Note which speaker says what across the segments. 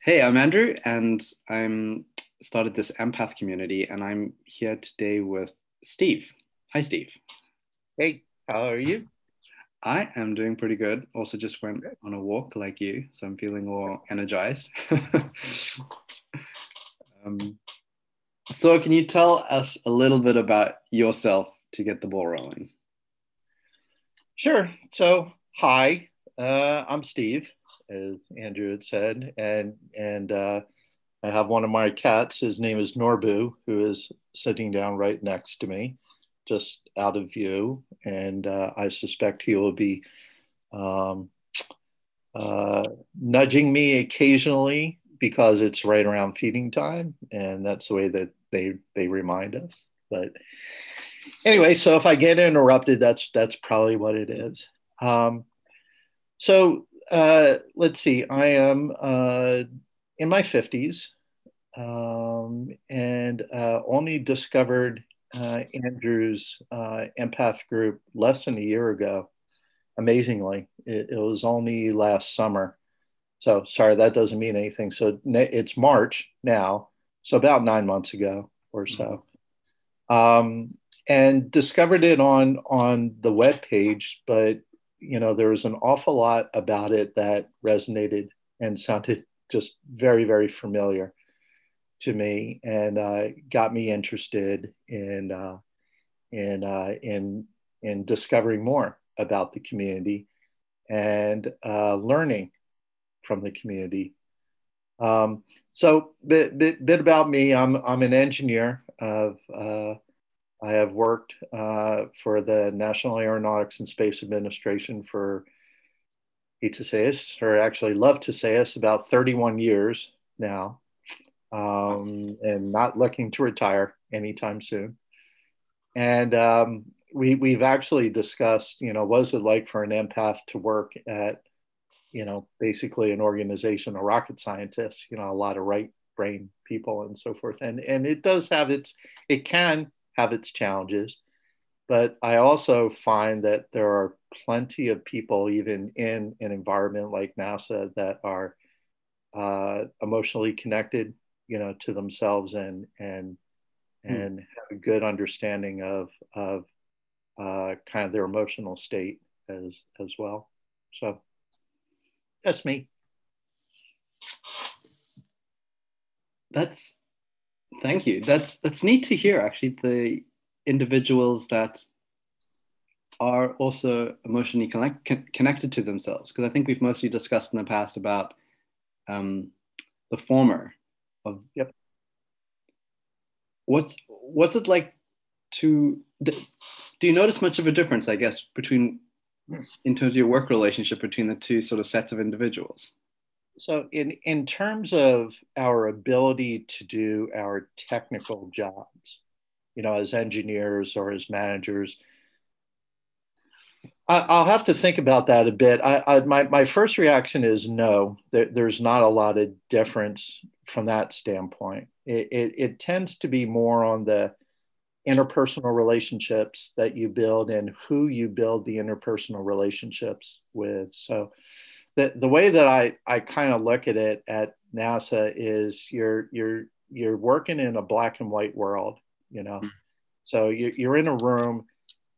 Speaker 1: Hey, I'm Andrew, and I'm started this empath community, and I'm here today with Steve. Hi, Steve.
Speaker 2: Hey, how are you?
Speaker 1: I am doing pretty good. Also, just went on a walk like you, so I'm feeling all energized. um, so, can you tell us a little bit about yourself to get the ball rolling?
Speaker 2: Sure. So, hi, uh, I'm Steve, as Andrew had said, and and uh, I have one of my cats. His name is Norbu, who is sitting down right next to me, just out of view, and uh, I suspect he will be um, uh, nudging me occasionally because it's right around feeding time, and that's the way that they they remind us. But anyway, so if I get interrupted, that's that's probably what it is. Um, so uh, let's see. I am uh, in my fifties, um, and uh, only discovered uh, Andrew's uh, empath group less than a year ago. Amazingly, it, it, was only last summer. So sorry, that doesn't mean anything. So it's March now, so about nine months ago or so. Um, and discovered it on on the web page, but you know there was an awful lot about it that resonated and sounded just very very familiar to me and uh, got me interested in uh, in uh, in in discovering more about the community and uh, learning from the community. Um, so, bit, bit, bit about me. I'm I'm an engineer. Of, uh, I have worked uh, for the National Aeronautics and Space Administration for, hate to say this, or actually love to say this, about 31 years now, um, and not looking to retire anytime soon. And um, we, we've actually discussed, you know, what is it like for an empath to work at, you know, basically an organization of rocket scientists, you know, a lot of right brain people and so forth. And, and it does have its, it can have its challenges. But I also find that there are plenty of people, even in an environment like NASA, that are uh, emotionally connected, you know, to themselves and and hmm. and have a good understanding of of uh, kind of their emotional state as as well. So that's me.
Speaker 1: That's Thank you. That's that's neat to hear. Actually, the individuals that are also emotionally connect, connected to themselves, because I think we've mostly discussed in the past about um, the former. Of
Speaker 2: yep.
Speaker 1: What's what's it like to? Do you notice much of a difference? I guess between in terms of your work relationship between the two sort of sets of individuals
Speaker 2: so in in terms of our ability to do our technical jobs you know as engineers or as managers I, will have to think about that a bit. I, I, my, my first reaction is no there, there's not a lot of difference from that standpoint. It, it, it tends to be more on the interpersonal relationships that you build and who you build the interpersonal relationships with. So the, the way that I, I kind of look at it at NASA is you're you're you're working in a black and white world, you know. Mm-hmm. So you, you're in a room,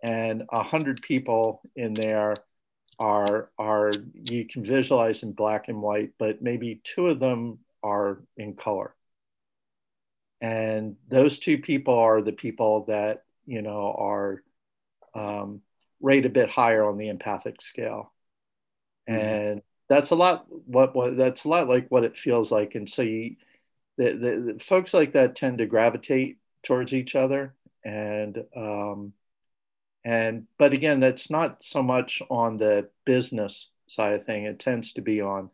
Speaker 2: and a hundred people in there are are you can visualize in black and white, but maybe two of them are in color. And those two people are the people that you know are um, rate a bit higher on the empathic scale. Mm-hmm. And that's a lot what, what that's a lot like what it feels like. And so you the, the, the folks like that tend to gravitate towards each other. And um, and but again that's not so much on the business side of thing. It tends to be on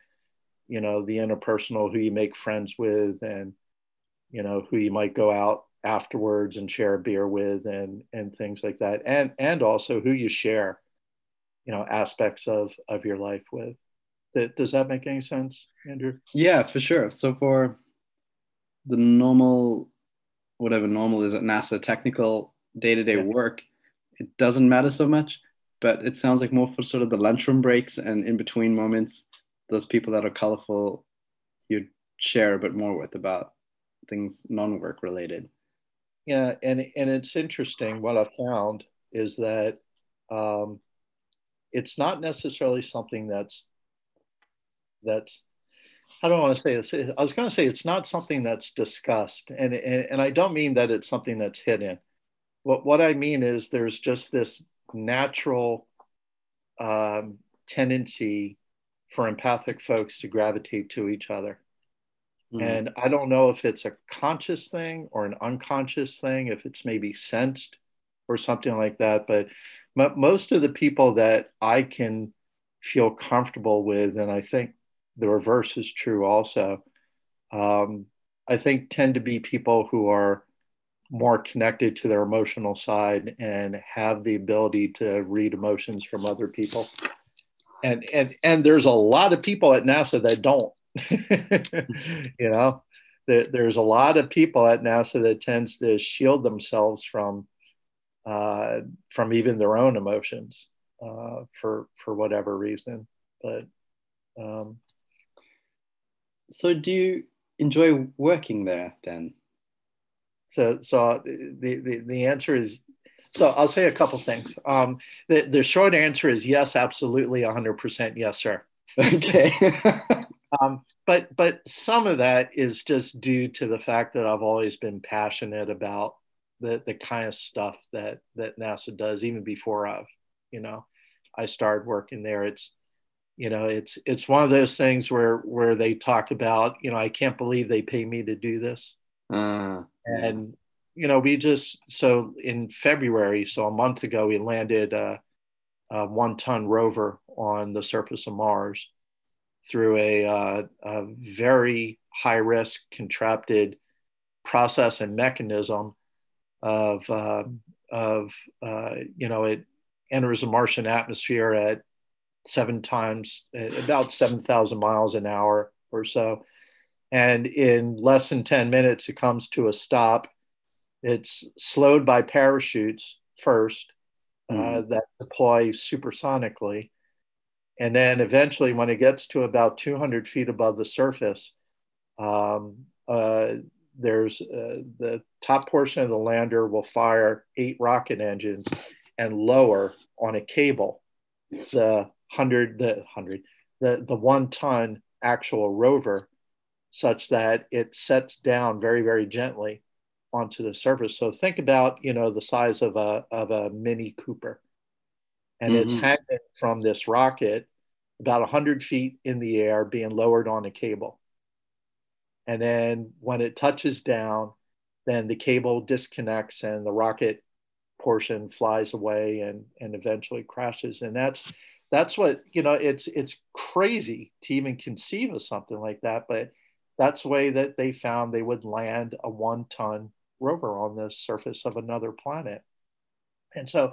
Speaker 2: you know the interpersonal who you make friends with and you know who you might go out afterwards and share a beer with and and things like that. And and also who you share you know aspects of of your life with does that make any sense, Andrew?
Speaker 1: Yeah, for sure. So for the normal, whatever normal is at NASA, technical day-to-day yeah. work, it doesn't matter so much. But it sounds like more for sort of the lunchroom breaks and in between moments, those people that are colorful, you'd share a bit more with about things non-work related.
Speaker 2: Yeah, and and it's interesting. What I found is that um, it's not necessarily something that's that's I don't want to say this. I was going to say it's not something that's discussed, and, and and I don't mean that it's something that's hidden. What what I mean is there's just this natural um, tendency for empathic folks to gravitate to each other. Mm-hmm. And I don't know if it's a conscious thing or an unconscious thing, if it's maybe sensed or something like that. But m- most of the people that I can feel comfortable with, and I think the reverse is true also, um, I think tend to be people who are more connected to their emotional side and have the ability to read emotions from other people. And and and there's a lot of people at NASA that don't. you know, there, there's a lot of people at NASA that tends to shield themselves from uh, from even their own emotions uh, for for whatever reason. But um,
Speaker 1: so, do you enjoy working there then?
Speaker 2: So, so the, the, the answer is, so I'll say a couple things. Um, the, the short answer is yes, absolutely, 100% yes, sir.
Speaker 1: Okay.
Speaker 2: um, but, but some of that is just due to the fact that I've always been passionate about the, the kind of stuff that, that NASA does, even before I've, you know, I started working there. It's, you know, it's, it's one of those things where, where they talk about, you know, I can't believe they pay me to do this.
Speaker 1: Uh,
Speaker 2: and you know we just so in february so a month ago we landed a, a one ton rover on the surface of mars through a, uh, a very high risk contracted process and mechanism of uh, of uh, you know it enters the martian atmosphere at seven times about 7000 miles an hour or so and in less than 10 minutes it comes to a stop it's slowed by parachutes first mm. uh, hmm. that deploy supersonically and then eventually when it gets to about 200 feet above the surface um, uh, there's uh, the top portion of the lander will fire eight rocket engines and lower on a cable the hundred the hundred the the one ton actual rover such that it sets down very, very gently onto the surface. So think about, you know, the size of a, of a Mini Cooper. And mm-hmm. it's hanging from this rocket about 100 feet in the air, being lowered on a cable. And then when it touches down, then the cable disconnects and the rocket portion flies away and, and eventually crashes. And that's that's what you know it's it's crazy to even conceive of something like that but that's the way that they found they would land a one ton rover on the surface of another planet. And so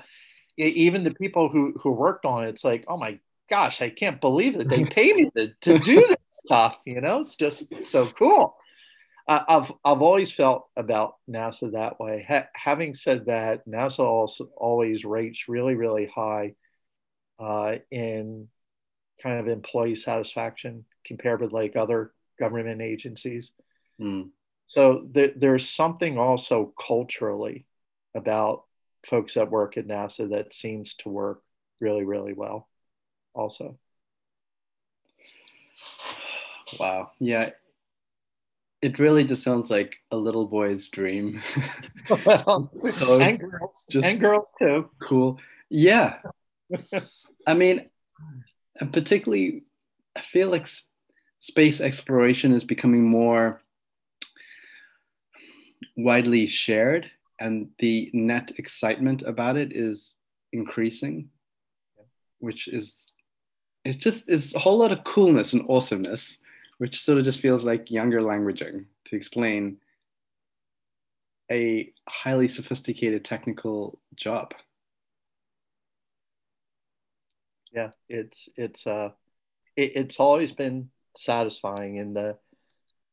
Speaker 2: even the people who, who worked on it, it's like, oh my gosh, I can't believe that they pay me to, to do this stuff. You know, it's just so cool. Uh, I've, I've always felt about NASA that way. Ha- having said that, NASA also always rates really, really high uh, in kind of employee satisfaction compared with like other government agencies. Mm. So th- there's something also culturally about folks that work at NASA that seems to work really, really well, also.
Speaker 1: Wow. Yeah. It really just sounds like a little boy's dream.
Speaker 2: well, so and girls, and girls too.
Speaker 1: Cool. Yeah. I mean, and particularly, I feel like space exploration is becoming more widely shared and the net excitement about it is increasing which is it's just it's a whole lot of coolness and awesomeness which sort of just feels like younger languaging to explain a highly sophisticated technical job
Speaker 2: yeah it's it's uh it, it's always been satisfying in the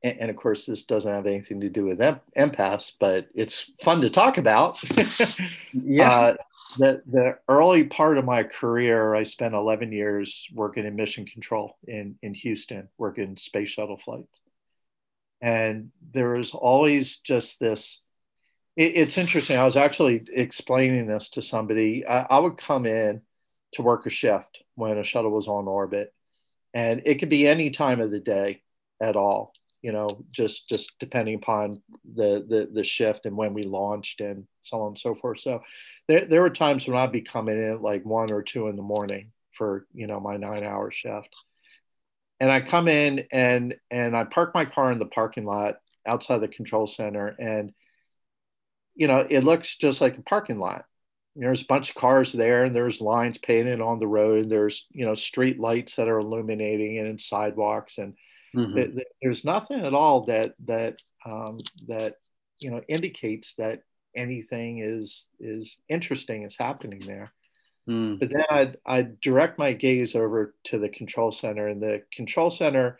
Speaker 2: and, and, of course this doesn't have anything to do with em- empaths but it's fun to talk about
Speaker 1: yeah uh,
Speaker 2: the, the early part of my career i spent 11 years working in mission control in, in houston working space shuttle flights and there is always just this. It, it's interesting. I was actually explaining this to somebody. I, I would come in to work a shift when a shuttle was on orbit, and it could be any time of the day at all you know, just just depending upon the, the the shift and when we launched and so on and so forth. So there there were times when I'd be coming in at like one or two in the morning for you know my nine hour shift, and I come in and and I park my car in the parking lot outside the control center, and you know it looks just like a parking lot. There's a bunch of cars there, and there's lines painted on the road. And there's you know street lights that are illuminating and sidewalks and Mm-hmm. There's nothing at all that that um, that you know indicates that anything is is interesting is happening there. Mm. But then I'd, I'd direct my gaze over to the control center, and the control center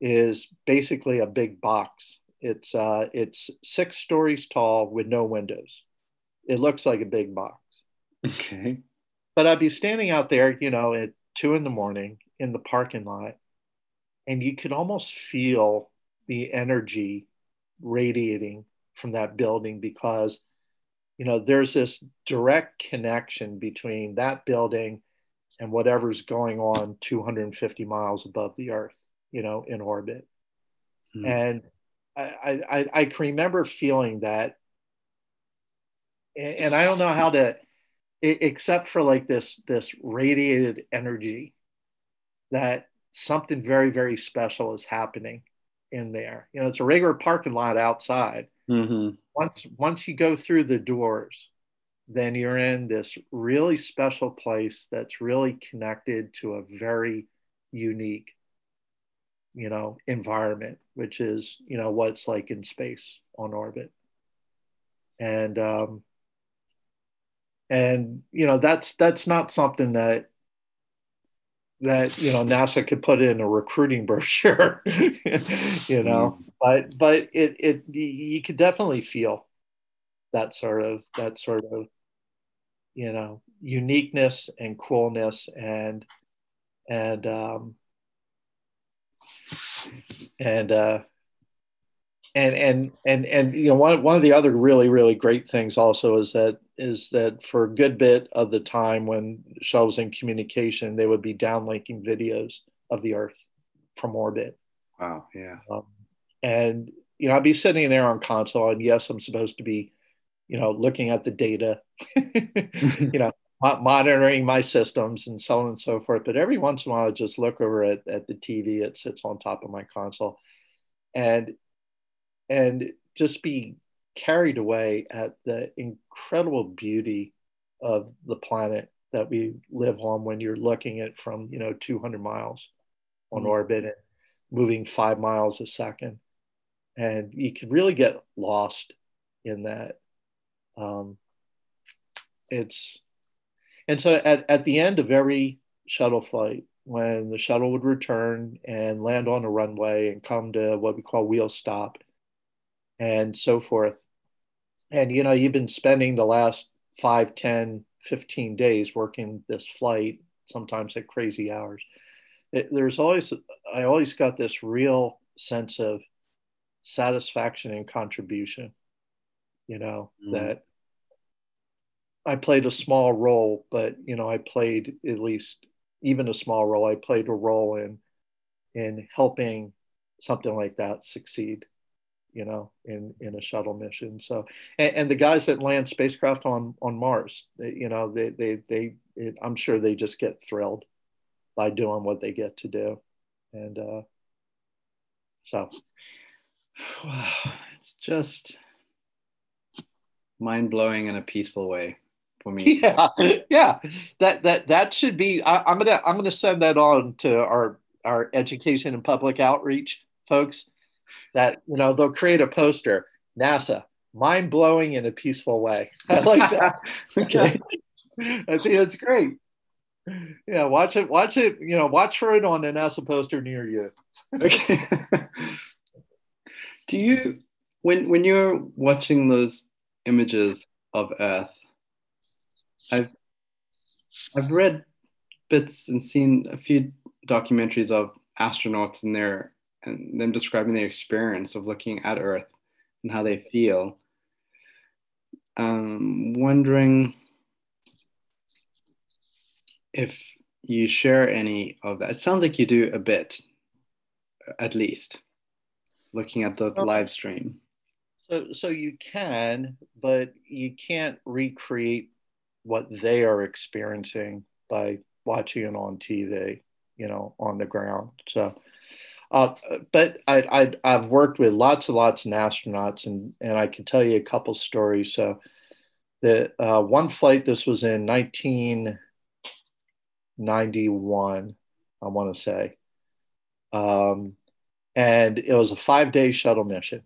Speaker 2: is basically a big box. It's uh, it's six stories tall with no windows. It looks like a big box.
Speaker 1: Okay.
Speaker 2: But I'd be standing out there, you know, at two in the morning in the parking lot, and you could almost feel the energy radiating from that building because you know there's this direct connection between that building and whatever's going on 250 miles above the earth you know in orbit mm-hmm. and I, I i can remember feeling that and i don't know how to except for like this this radiated energy that something very, very special is happening in there. You know, it's a regular parking lot outside. Mm-hmm. Once once you go through the doors, then you're in this really special place that's really connected to a very unique, you know, environment, which is you know what it's like in space on orbit. And um, and you know that's that's not something that that you know NASA could put in a recruiting brochure, you know. Mm. But but it it you could definitely feel that sort of that sort of you know uniqueness and coolness and and um, and uh, and and and and you know one one of the other really really great things also is that is that for a good bit of the time when Shuttle was in communication, they would be downlinking videos of the Earth from orbit.
Speaker 1: Wow, yeah. Um,
Speaker 2: and you know, I'd be sitting there on console, and yes, I'm supposed to be, you know, looking at the data, you know, monitoring my systems and so on and so forth. But every once in a while, I just look over at, at the TV. It sits on top of my console, and and just be carried away at the incredible beauty of the planet that we live on when you're looking at from you know 200 miles on mm-hmm. orbit and moving five miles a second and you can really get lost in that um, it's and so at, at the end of every shuttle flight when the shuttle would return and land on a runway and come to what we call wheel stop and so forth and you know you've been spending the last 5 10 15 days working this flight sometimes at crazy hours. It, there's always i always got this real sense of satisfaction and contribution you know mm. that i played a small role but you know i played at least even a small role. I played a role in in helping something like that succeed you know, in in a shuttle mission. So, and, and the guys that land spacecraft on on Mars, they, you know, they they they, it, I'm sure they just get thrilled by doing what they get to do, and uh, so,
Speaker 1: wow, it's just mind blowing in a peaceful way for me.
Speaker 2: Yeah, yeah, that that that should be. I, I'm gonna I'm gonna send that on to our our education and public outreach folks that you know they'll create a poster nasa mind blowing in a peaceful way. I like that. Okay. I think that's great. Yeah watch it watch it you know watch for it on a nasa poster near you.
Speaker 1: Okay. Do you when when you're watching those images of earth i've i've read bits and seen a few documentaries of astronauts and their and them describing their experience of looking at Earth and how they feel. Um, wondering if you share any of that. It sounds like you do a bit, at least, looking at the live stream.
Speaker 2: So, so you can, but you can't recreate what they are experiencing by watching it on TV, you know, on the ground. So, uh, but I, I, have worked with lots and lots of astronauts, and, and I can tell you a couple stories. So, the uh, one flight, this was in 1991, I want to say. Um, and it was a five day shuttle mission.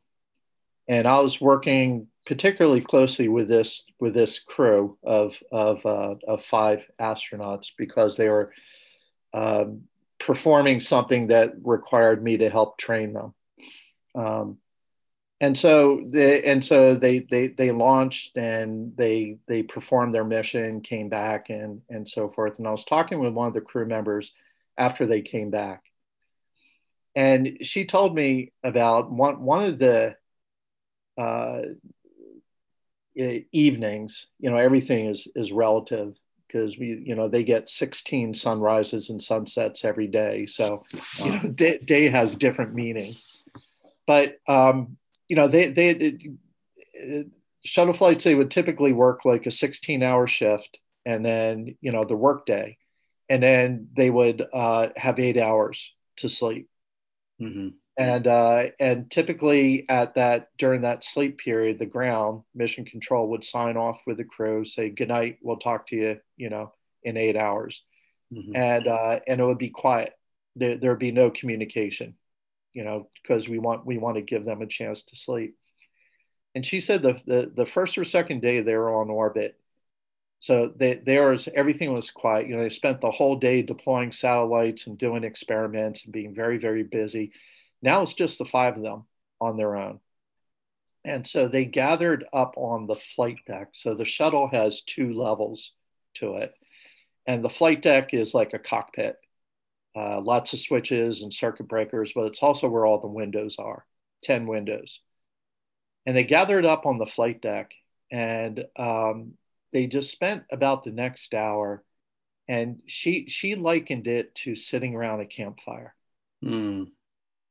Speaker 2: And I was working particularly closely with this with this crew of of, uh, of five astronauts because they were um, performing something that required me to help train them. Um, and so they and so they they they launched and they they performed their mission, came back and and so forth. And I was talking with one of the crew members after they came back, and she told me about one one of the uh, evenings. You know, everything is is relative because we you know they get 16 sunrises and sunsets every day so you know day, day has different meanings. But um, you know, they they it, shuttle flights they would typically work like a 16 hour shift and then you know the workday and then they would uh, have eight hours to sleep. Mm-hmm. And uh, and typically at that during that sleep period the ground mission control would sign off with the crew say good night we'll talk to you you know in eight hours mm-hmm. and uh, and it would be quiet there there'd be no communication you know, because we want we want to give them a chance to sleep. And she said the the, the first or second day they were on orbit. So they, there was everything was quiet. You know, they spent the whole day deploying satellites and doing experiments and being very, very busy. Now it's just the five of them on their own. And so they gathered up on the flight deck. So the shuttle has two levels to it. And the flight deck is like a cockpit uh, lots of switches and circuit breakers, but it's also where all the windows are 10 windows. And they gathered up on the flight deck and um, they just spent about the next hour. And she, she likened it to sitting around a campfire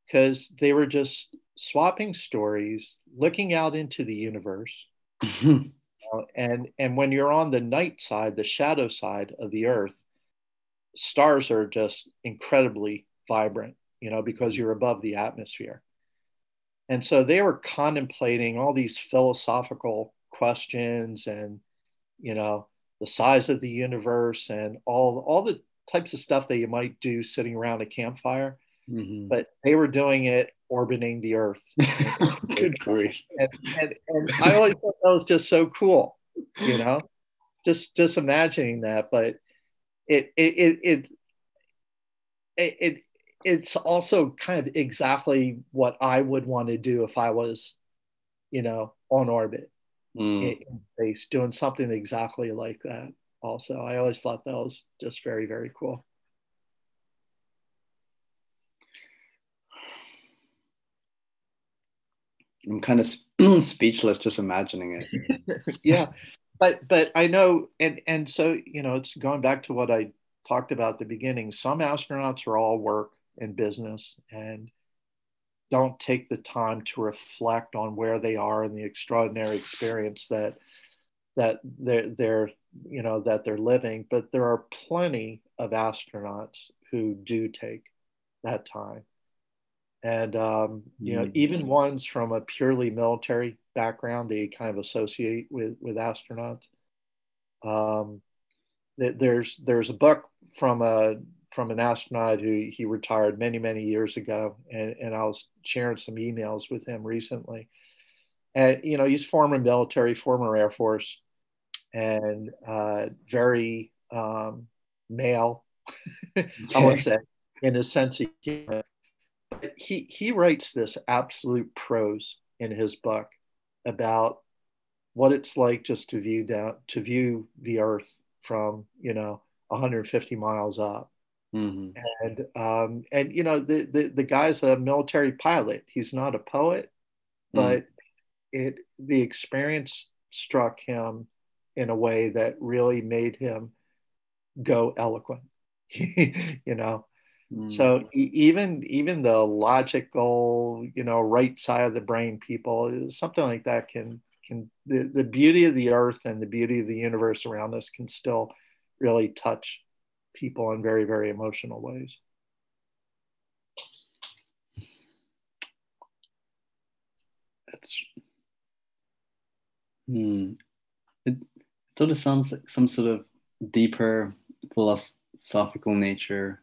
Speaker 2: because they were just swapping stories, looking out into the universe. uh, and, and when you're on the night side, the shadow side of the earth, stars are just incredibly vibrant, you know, because you're above the atmosphere. And so they were contemplating all these philosophical questions and, you know, the size of the universe and all, all the types of stuff that you might do sitting around a campfire. Mm-hmm. But they were doing it orbiting the Earth.
Speaker 1: Good grief.
Speaker 2: And, and, and I always thought that was just so cool, you know, just just imagining that. But it it it it, it it's also kind of exactly what I would want to do if I was, you know, on orbit mm. in space, doing something exactly like that. Also, I always thought that was just very, very cool.
Speaker 1: I'm kind of speechless just imagining
Speaker 2: it. yeah, but but I know, and and so you know, it's going back to what I talked about at the beginning. Some astronauts are all work and business and don't take the time to reflect on where they are and the extraordinary experience that that they're, they're you know that they're living. But there are plenty of astronauts who do take that time and um, you know even mm-hmm. ones from a purely military background they kind of associate with with astronauts. Um, there's there's a book from a from an astronaut who he retired many many years ago and, and i was sharing some emails with him recently. And you know he's former military former air force and uh, very um, male i would say in a sense of humor he he writes this absolute prose in his book about what it's like just to view down to view the earth from you know 150 miles up
Speaker 1: Mhm.
Speaker 2: and um, and you know the, the the guy's a military pilot. He's not a poet, but it the experience struck him in a way that really made him go eloquent. you know,
Speaker 1: Mm.
Speaker 2: so even even the logical, you know, right side of the brain people, something like that can can the, the beauty of the earth and the beauty of the universe around us can still really touch people in very very emotional ways.
Speaker 1: That's hmm. It sort of sounds like some sort of deeper philosophical nature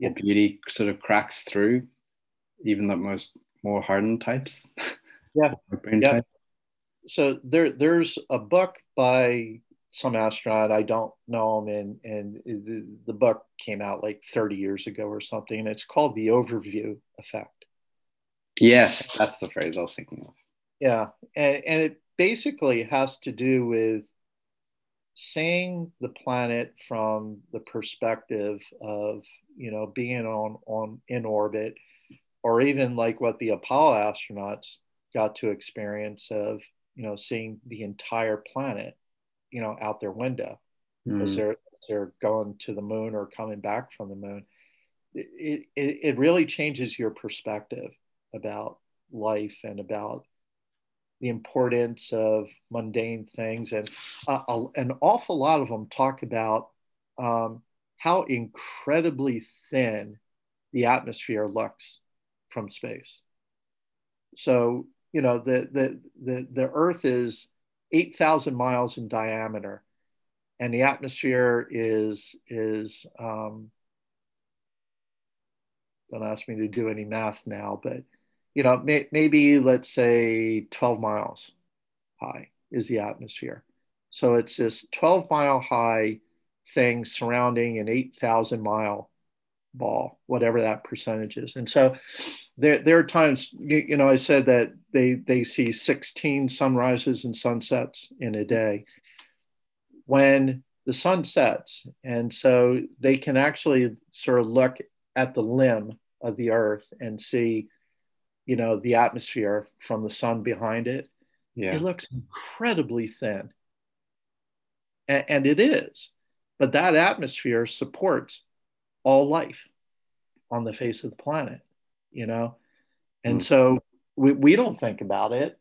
Speaker 2: Yeah.
Speaker 1: or beauty sort of cracks through even the most more hardened types.
Speaker 2: Yeah. Yeah.
Speaker 1: type.
Speaker 2: So there there's a book by some astronaut I don't know him and and the, the book came out like 30 years ago or something and it's called the overview effect.
Speaker 1: Yes, that's the phrase I was thinking of.
Speaker 2: Yeah, and, and it basically has to do with seeing the planet from the perspective of you know being on on in orbit, or even like what the Apollo astronauts got to experience of you know seeing the entire planet, you know, out their window as
Speaker 1: Mm.
Speaker 2: they're they're going to the moon or coming back from the moon. It, it, it really changes your perspective about life and about the importance of mundane things. And uh, a- an awful lot of them talk about um, how incredibly thin the atmosphere looks from space. So, you know, the, the, the, the Earth is 8,000 miles in diameter, and the atmosphere is, is um, don't ask me to do any math now, but you know, may, maybe let's say 12 miles high is the atmosphere. So it's this 12 mile high thing surrounding an 8,000 mile ball, whatever that percentage is. And so there, there are times, you, you know, I said that they, they see 16 sunrises and sunsets in a day when the sun sets. And so they can actually sort of look at the limb of the earth and see, you know, the atmosphere from the sun behind it.
Speaker 1: Yeah.
Speaker 2: It looks incredibly thin. And, and it is. But that atmosphere supports all life on the face of the planet, you know? And
Speaker 1: Mm.
Speaker 2: so we, we don't think about it,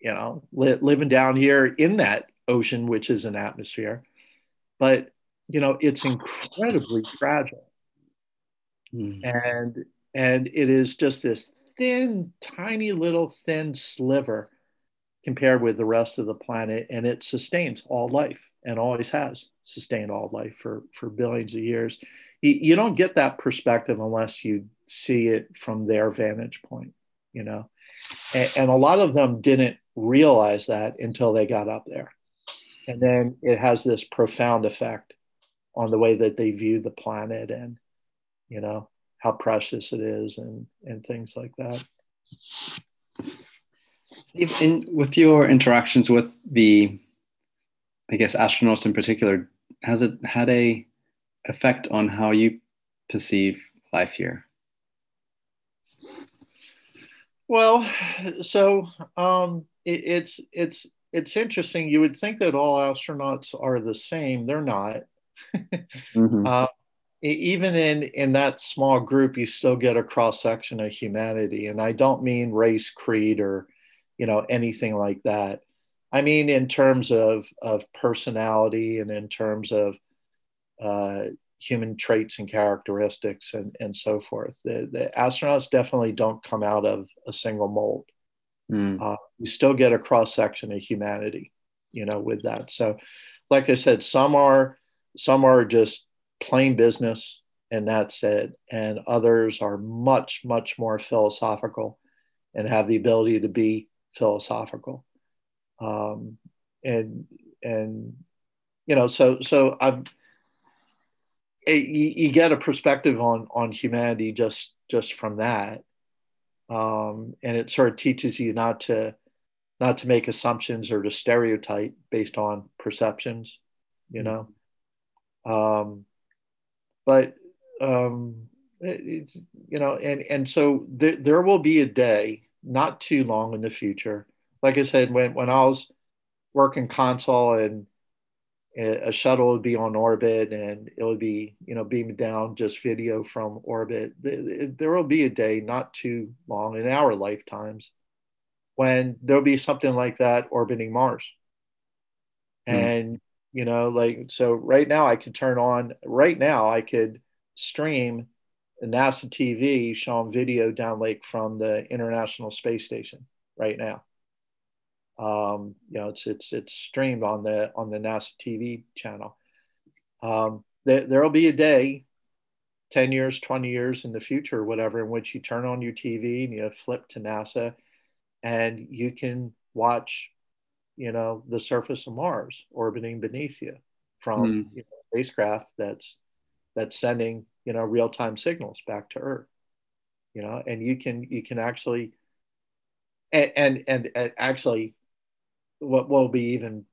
Speaker 2: you know, li- living down here in that ocean, which is an atmosphere. But, you know, it's incredibly fragile
Speaker 1: Mm.
Speaker 2: and and it is just this thin tiny little thin sliver compared with the rest of the planet and it sustains all life and always has sustained all life for for billions of years. You, you don't get that perspective unless you see it from their vantage point you know? And, and a lot of them didn't realize that until they got up there. And then it has this profound effect on the way that they view the planet and you know how precious it is and and things like that
Speaker 1: Steve, in with your interactions with the, I guess astronauts in particular, has it had a effect on how you perceive life here?
Speaker 2: well so um it, it's it's it's interesting you would think that all astronauts are the same they're not
Speaker 1: Mhm.
Speaker 2: uh, even in in that small group you still get a cross section of humanity and i don't mean race creed or you know anything like that. I mean in terms of of personality and in terms of uh, human traits and characteristics and and so forth the, the astronauts definitely don't come out of a single mold.
Speaker 1: Mm.
Speaker 2: uh, you still get a cross section of humanity you know with that. So like i said some are some are just plain business and that's it. And others are much much more philosophical and have the ability to be philosophical. Um, and and you know so so i've it, you, you get a perspective on on humanity just just from that. Um, and it sort of teaches you not to not to make assumptions or to stereotype based on perceptions you know? Um, but um, it's you know, and and so there there will be a day not too long in the future. Like I said, when when I was working console and a shuttle would be on orbit and it would be you know beamed down just video from orbit there will be a day not too long in our lifetimes when there'll be something like that orbiting mars mm. and you know like so right now i could turn on right now i could stream nasa tv showing video downlink from the international space station right now um, you know, it's it's it's streamed on the on the NASA TV channel. Um, there there'll be a day, ten years, twenty years in the future, whatever, in which you turn on your TV and you flip to NASA, and you can watch, you know, the surface of Mars orbiting beneath you from mm. you know, spacecraft that's that's sending you know real time signals back to Earth. You know, and you can you can actually and, and and, and actually what will be even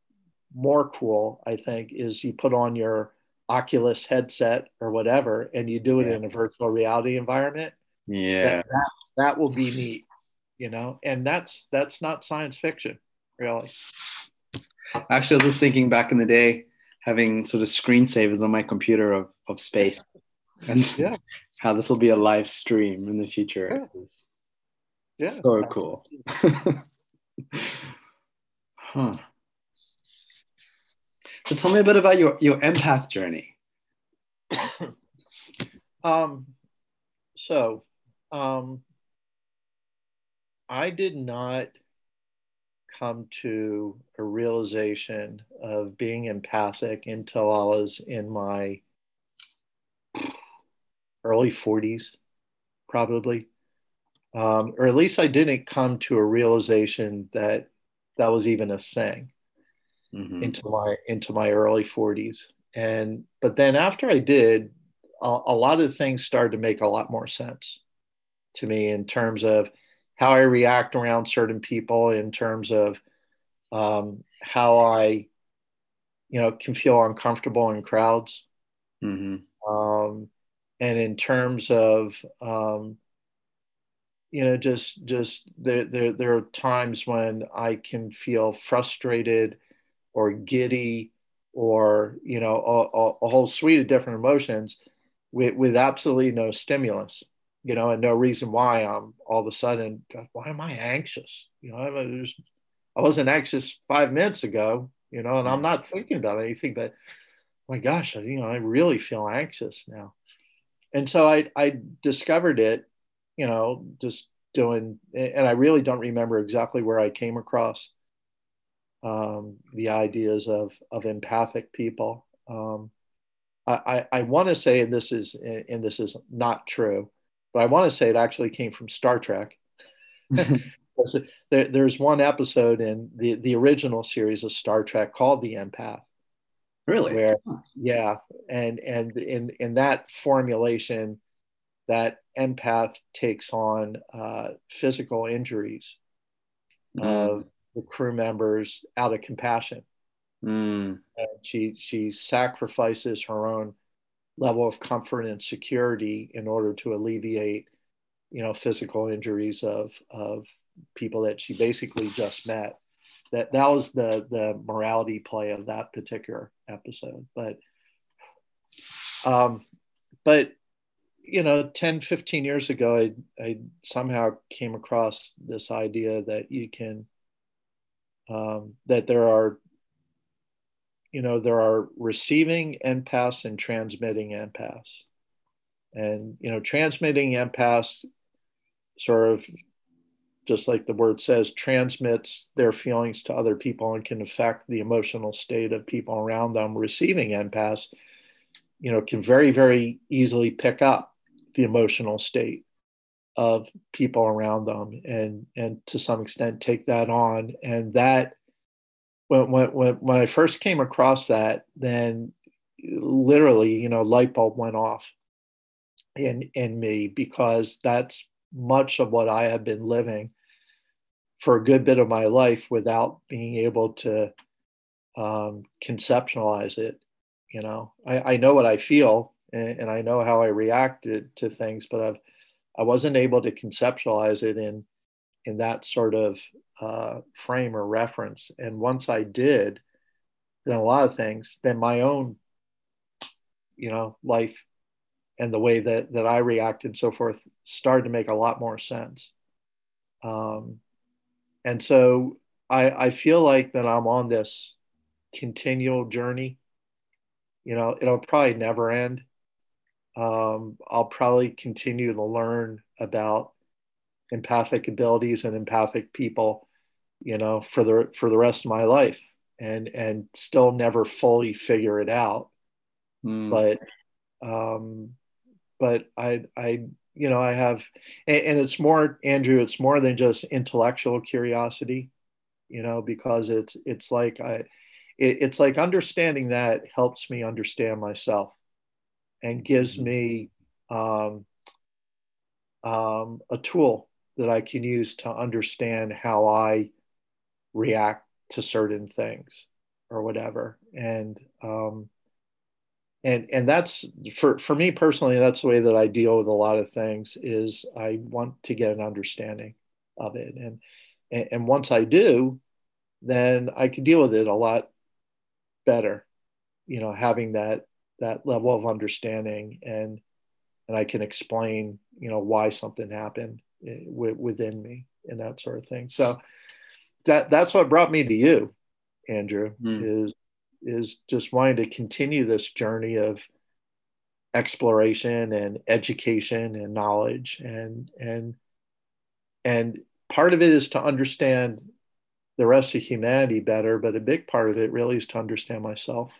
Speaker 2: more cool, I think, is you put on your Oculus headset or whatever, and you do it yeah. in a virtual reality environment.
Speaker 1: Yeah,
Speaker 2: that, that, that will be neat, you know. And that's that's not science fiction, really.
Speaker 1: Actually, I was just thinking back in the day, having sort of screensavers on my computer of of space, and yeah. how this will be a live stream in the future. Yeah, yeah so cool. Huh. So tell me a bit about your, your empath journey.
Speaker 2: um, so um, I did not come to a realization of being empathic until I was in my early 40s, probably. Um, or at least I didn't come to a realization that that was even a thing mm-hmm. into my into my early 40s and but then after i did a, a, lot of things started to make a lot more sense to me in terms of how i react around certain people in terms of um, how i you know can feel uncomfortable in crowds mm-hmm. um, and in terms of um, you know just just there, there there are times when i can feel frustrated or giddy or you know a, a, whole suite of different emotions with, with absolutely no stimulus you know and no reason why i'm all of a sudden God, why am i anxious? You know I, was, I wasn't anxious five minutes ago you know and i'm not thinking about anything but my gosh you know i really feel anxious now. And so i i discovered it you know, just doing, and I really don't remember exactly where I came across um, the ideas of of empathic people. Um, I, I, I want to say, and this is and this is not true, but I want to say it actually came from Star Trek. there, there's one episode in the the original series of Star Trek called the Empath.
Speaker 1: Really?
Speaker 2: Where, yeah, and and in in that formulation, that empath takes on uh, physical injuries mm. of the crew members out of compassion. Mm. And she she sacrifices her own level of comfort and security in order to alleviate, you know, physical injuries of of people that she basically just met. That that was the the morality play of that particular episode. But um, but you know 10 15 years ago I, I somehow came across this idea that you can um, that there are you know there are receiving empaths and transmitting empaths. And you know transmitting empaths sort of just like the word says transmits their feelings to other people and can affect the emotional state of people around them. Receiving empaths you know can very very easily pick up the emotional state of people around them and and to some extent take that on. And that when when when I first came across that then literally you know light bulb went off in in me because that's much of what I have been living for a good bit of my life without being able to um, conceptualize it you know? I, I know what I feel and, and I know how I reacted to things, but I've I wasn't able to conceptualize it in in that sort of uh, frame or reference. And once I did, then a lot of things, then my own, you know, life and the way that that I reacted and so forth started to make a lot more sense. Um, and so I, I feel like that I'm on this continual journey. You know, it'll probably never end. Um, I'll probably continue to learn about empathic abilities and empathic people, you know, for the for the rest of my life, and and still never fully figure it out. Mm. But um, but I I you know I have, and, and it's more Andrew. It's more than just intellectual curiosity, you know, because it's it's like I, it, it's like understanding that helps me understand myself and gives mm-hmm. me um, um, a tool that I can use to understand how I react to certain things or whatever. And um, and and that's for for me personally, that's the way that I deal with a lot of things. Is I want to get an understanding of it, and and, and once I do, then I can deal with it a lot better. You know, having that that level of understanding and and I can explain you know why something happened eh, within me and that sort of thing. So that that's what brought me to you, Andrew, mm. is is just wanting to continue this journey of exploration and education and knowledge and and and part of it is to understand the rest of humanity better but a big part of it really is to understand myself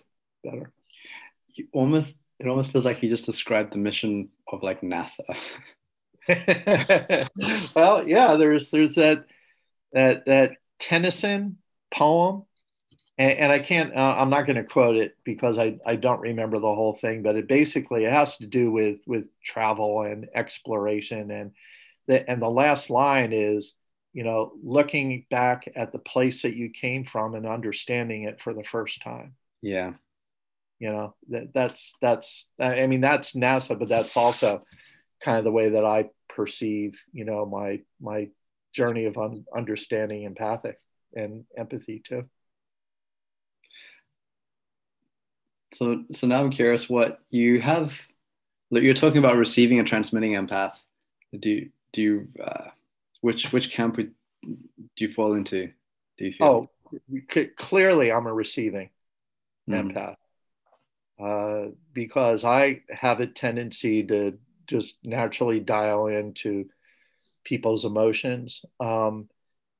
Speaker 2: better
Speaker 1: you almost it almost feels like you just described the mission of like NASA.
Speaker 2: well, yeah, there's there's that that that Tennyson poem, and, and I can't. Uh, I'm not going to quote it because I I don't remember the whole thing, but it basically it has to do with with travel and exploration, and the and the last line is you know looking back at the place that you came from and understanding it for the first time.
Speaker 1: Yeah
Speaker 2: you know that that's that's i mean that's nasa but that's also kind of the way that i perceive you know my my journey of un- understanding empathic and empathy too.
Speaker 1: So so now i'm curious what you have you're talking about receiving and transmitting empath. Do do you uh, which which camp would, do you fall into do you
Speaker 2: feel? Oh clearly i'm a receiving mm. empath. Uh, because I have a tendency to just naturally dial into people's emotions. Um,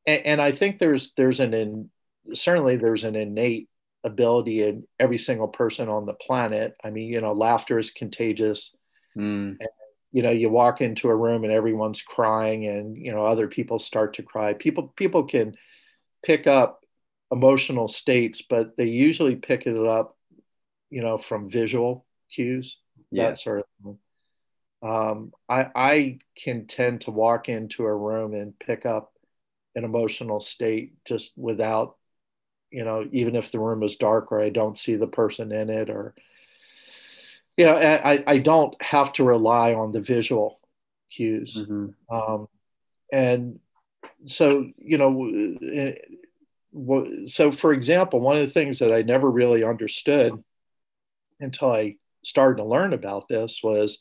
Speaker 2: and, and, I think there's there's an in, certainly there's an innate ability in every single person on the planet. I mean, you know, laughter is contagious. Mm. And, you know, you walk into a room and everyone's crying, and you know, other people start to cry. People people can pick up emotional states, but they usually pick it up you know, from visual cues, yeah. that sort of thing. Um, I, I can tend to walk into a room and pick up an emotional state just without, you know, even if the room is dark or I don't see the person in it or, you know, I, I don't have to rely on the visual cues. Mm-hmm. Um, and so, you know, eh, so for example, one of the things that I never really understood until I started to learn about this was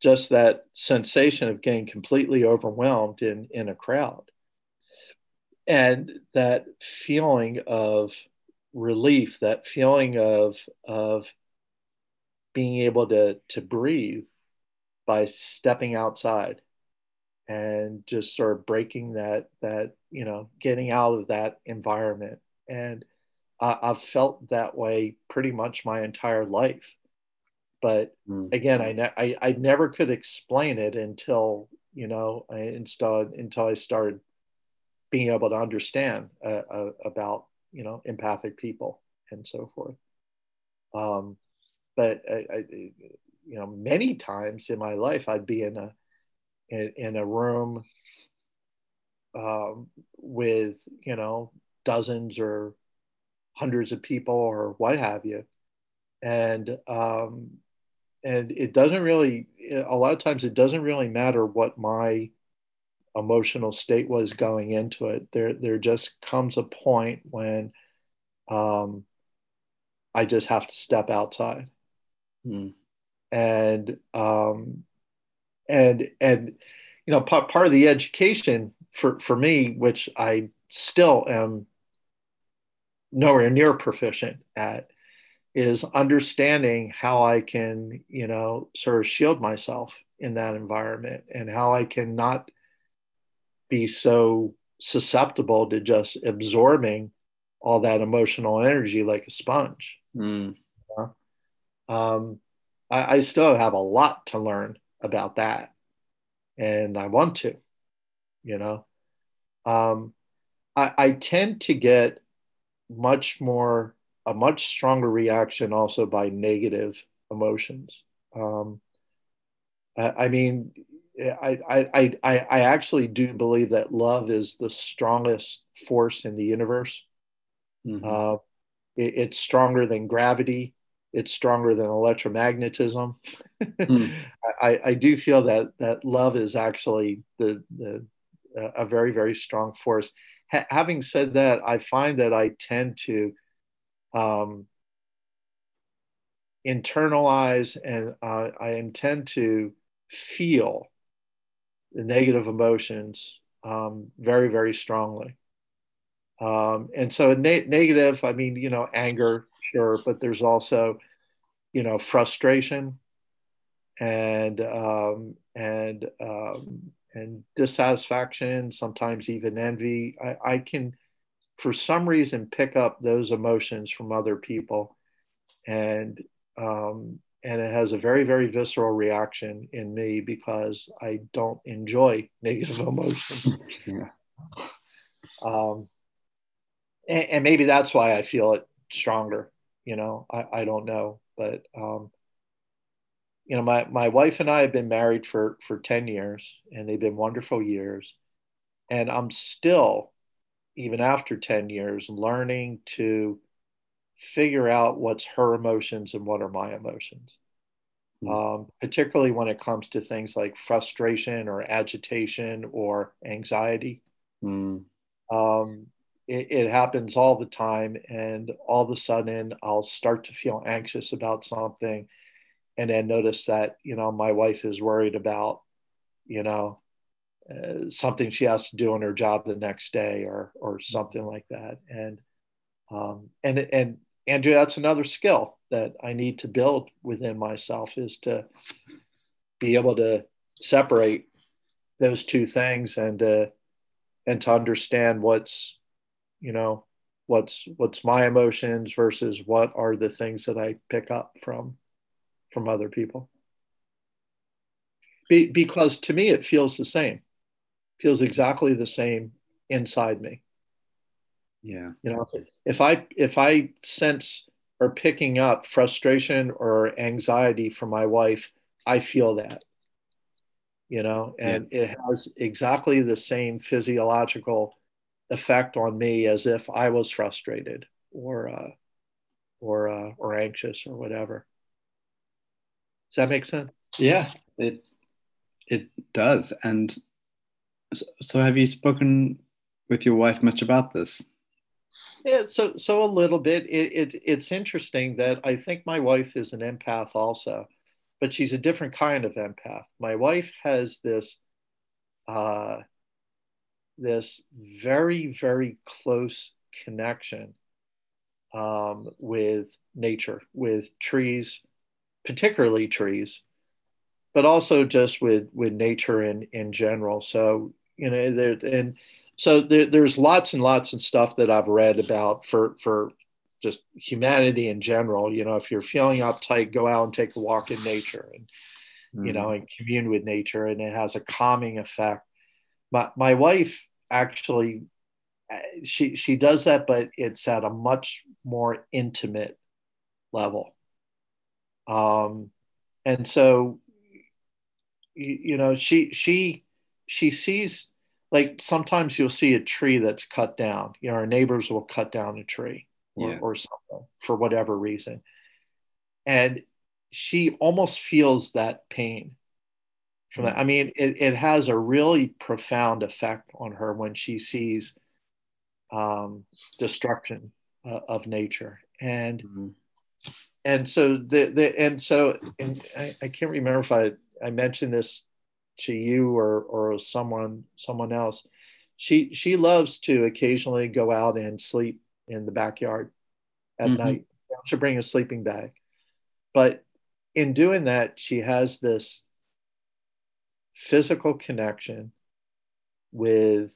Speaker 2: just that sensation of getting completely overwhelmed in, in a crowd. And that feeling of relief, that feeling of, of being able to, to breathe by stepping outside and just sort of breaking that, that, you know, getting out of that environment. And I, have felt that way pretty much my entire life. But mm. again, I, ne- I, I never could explain it until you know I installed until I started being able to understand uh, uh, about you know empathic people and so forth. Um, but I, I, you know, many times in my life, I'd be in a in, in a room um, with you know dozens or hundreds of people or what have you. And um, and it doesn't really a lot of times it doesn't really matter what my emotional state was going into it there there just comes a point when um, i just have to step outside
Speaker 1: mm.
Speaker 2: and um, and and you know part, part of the education for for me which i still am nowhere near proficient at is understanding how I can, you know, sort of shield myself in that environment and how I can not be so susceptible to just absorbing all that emotional energy like a sponge.
Speaker 1: Mm.
Speaker 2: You know? um, I, I still have a lot to learn about that, and I want to, you know. Um, I, I tend to get much more a much stronger reaction also by negative emotions. Um, I, I, mean, I, I, I, I actually do believe that love is the strongest force in the universe. Mm-hmm. Uh, it, it's stronger than gravity. It's stronger than electromagnetism. mm. I, I do feel that that love is actually the, the a very very strong force. Ha- having said that, I find that I tend to um, internalize and uh, I intend to feel the negative emotions um, very, very strongly. Um, and so, negative, I mean, you know, anger, sure, but there's also, you know, frustration and um, and um, and dissatisfaction, sometimes even envy. I, I can for some reason pick up those emotions from other people. And um, and it has a very very visceral reaction in me because i don't enjoy negative emotions.
Speaker 1: Yeah.
Speaker 2: um, and, and, maybe that's why i feel it stronger you know i, I don't know. But um, you know my, my wife and i have been married for for 10 years and they've been wonderful years. And i'm still even after 10 years, learning to figure out what's her emotions and what are my emotions. Mm. Um, particularly when it comes to things like frustration or agitation or anxiety.
Speaker 1: Mm.
Speaker 2: Um, it, it, happens all the time, and all of a sudden, I'll start to feel anxious about something, and then notice that you know my wife is worried about, you know, uh, something she has to do on her job the next day or or something like that. And um, and and Andrew that's another skill that I need to build within myself is to be able to separate those two things and uh, and to understand what's you know what's what's my emotions versus what are the things that I pick up from from other people. Be, because to me it feels the same feels exactly the same inside me.
Speaker 1: Yeah.
Speaker 2: You know, if I if I sense or picking up frustration or anxiety from my wife, I feel that. You know, and yeah. it has exactly the same physiological effect on me as if I was frustrated or uh, or uh, or anxious or whatever. Does that make sense?
Speaker 1: Yeah, it it does, and so, have you spoken with your wife much about this?
Speaker 2: Yeah, so so a little bit. It, it it's interesting that I think my wife is an empath also, but she's a different kind of empath. My wife has this uh, this very very close connection um, with nature, with trees, particularly trees, but also just with with nature in in general. So you know there and so there, there's lots and lots of stuff that i've read about for for just humanity in general you know if you're feeling uptight go out and take a walk in nature and mm-hmm. you know mm-hmm. and commune with nature and it has a calming effect my, my wife actually she she does that but it's at a much more intimate level um and so you, you know she she she sees like sometimes you'll see a tree that's cut down. You know, our neighbors will cut down a tree or, yeah. or something for whatever reason. And she almost feels that pain from that. I mean, it, it has a really profound effect on her when she sees um, destruction uh, of nature. And mm-hmm. and so the, the and so and I, I can't remember if I, I mentioned this to you or or someone someone else. She she loves to occasionally go out and sleep in the backyard at mm-hmm. night. She'll bring a sleeping bag. But in doing that, she has this physical connection with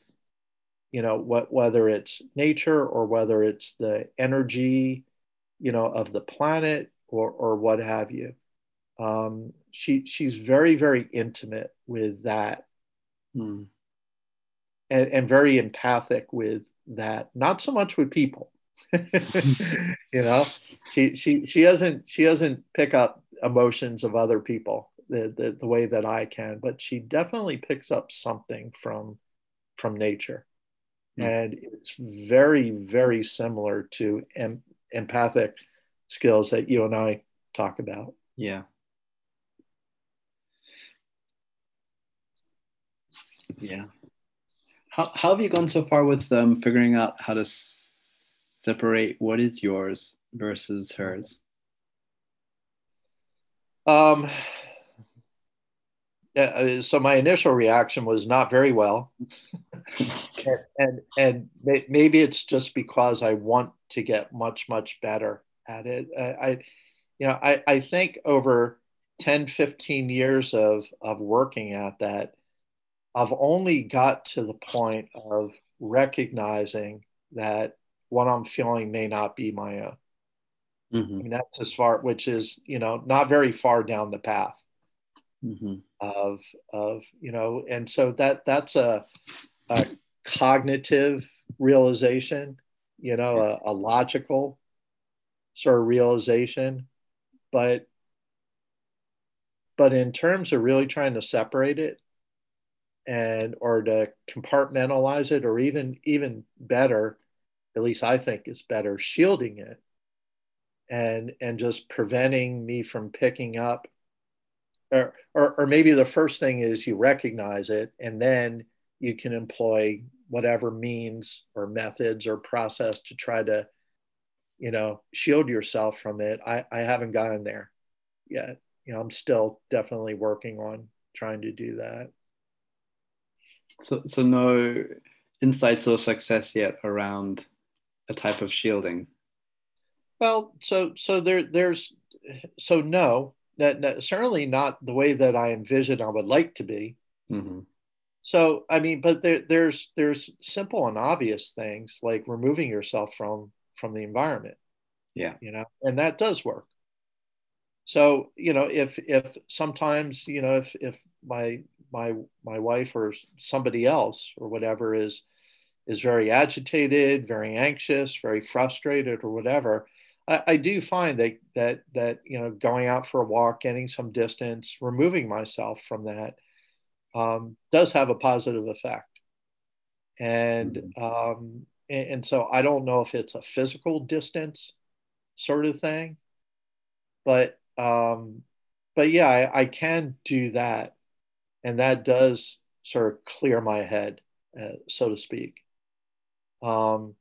Speaker 2: you know what whether it's nature or whether it's the energy you know of the planet or or what have you um, she she's very very intimate with that mm. and, and very empathic with that not so much with people you know she she she doesn't she doesn't pick up emotions of other people the, the, the way that I can, but she definitely picks up something from from nature. Mm. And it's very, very similar to em- empathic skills that you and I talk about.
Speaker 1: Yeah. Yeah. How, how have you gone so far with um, figuring out how to s- separate what is yours versus hers?
Speaker 2: Um, uh, so my initial reaction was not very well and, and, and maybe it's just because i want to get much much better at it I, I you know I, I think over 10 15 years of of working at that i've only got to the point of recognizing that what i'm feeling may not be my own mm-hmm. I mean, that's as far which is you know not very far down the path mm-hmm. of of you know and so that that's a, a cognitive realization you know a, a logical sort of realization but but in terms of really trying to separate it and or to compartmentalize it or even even better at least i think is better shielding it and and just preventing me from picking up or, or, or maybe the first thing is you recognize it and then you can employ whatever means or methods or process to try to you know shield yourself from it. I, I haven't gotten there yet. You know i'm still definitely working on trying to do that
Speaker 1: so so no insights or success yet around a type of shielding
Speaker 2: well so so there there's so no that, that, certainly not the way that I envision I would like to be. Mm-hmm. So I mean, but there, there's there's simple and obvious things like removing yourself from from the environment.
Speaker 1: Yeah,
Speaker 2: you know, and that does work. So you know, if if sometimes you know if if my my my wife or somebody else or whatever is is very agitated, very anxious, very frustrated, or whatever, I, I, do find that that that you know going out for a walk, getting some distance, removing myself from that um, does have a positive effect. And, mm-hmm. um, and and so I don't know if it's a physical distance sort of thing, but um, but yeah, I, I can do that, and that does sort of clear my head, uh, so to speak. Um,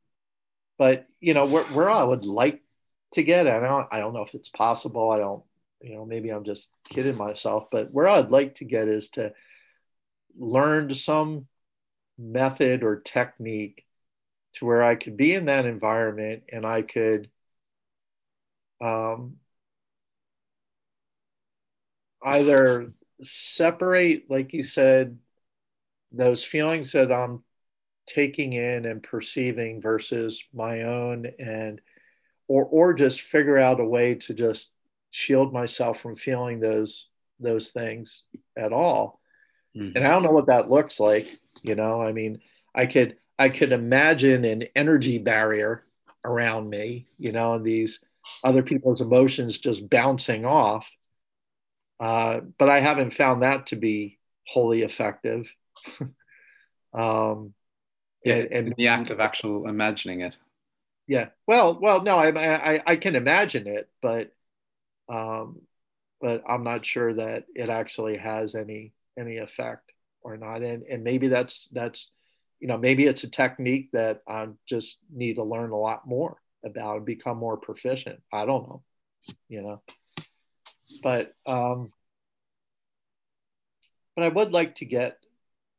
Speaker 2: but you know where, where I would like to get. I don't I don't know if it's possible. I don't you know maybe I'm just kidding myself, but where I'd like to get is to learn some method or technique to where I could be in that environment and I could um, either separate, like you said, those feelings that I'm taking in and perceiving versus my own and or or just figure out a way to just shield myself from feeling those those things at all. Mm-hmm. and i don't know what that looks like you know? I mean i could i could imagine an energy barrier around me you know and these other people's emotions just bouncing off uh, but i haven't found that to be wholly effective
Speaker 1: um, yeah, and, and the act of actual imagining it
Speaker 2: yeah well well no I, I i can imagine it but um but I'm not sure that it actually has any any effect or not. And and maybe that's that's you know maybe it's a technique that I just need to learn a lot more about and become more proficient. I don't know, you know. But um, but I would like to get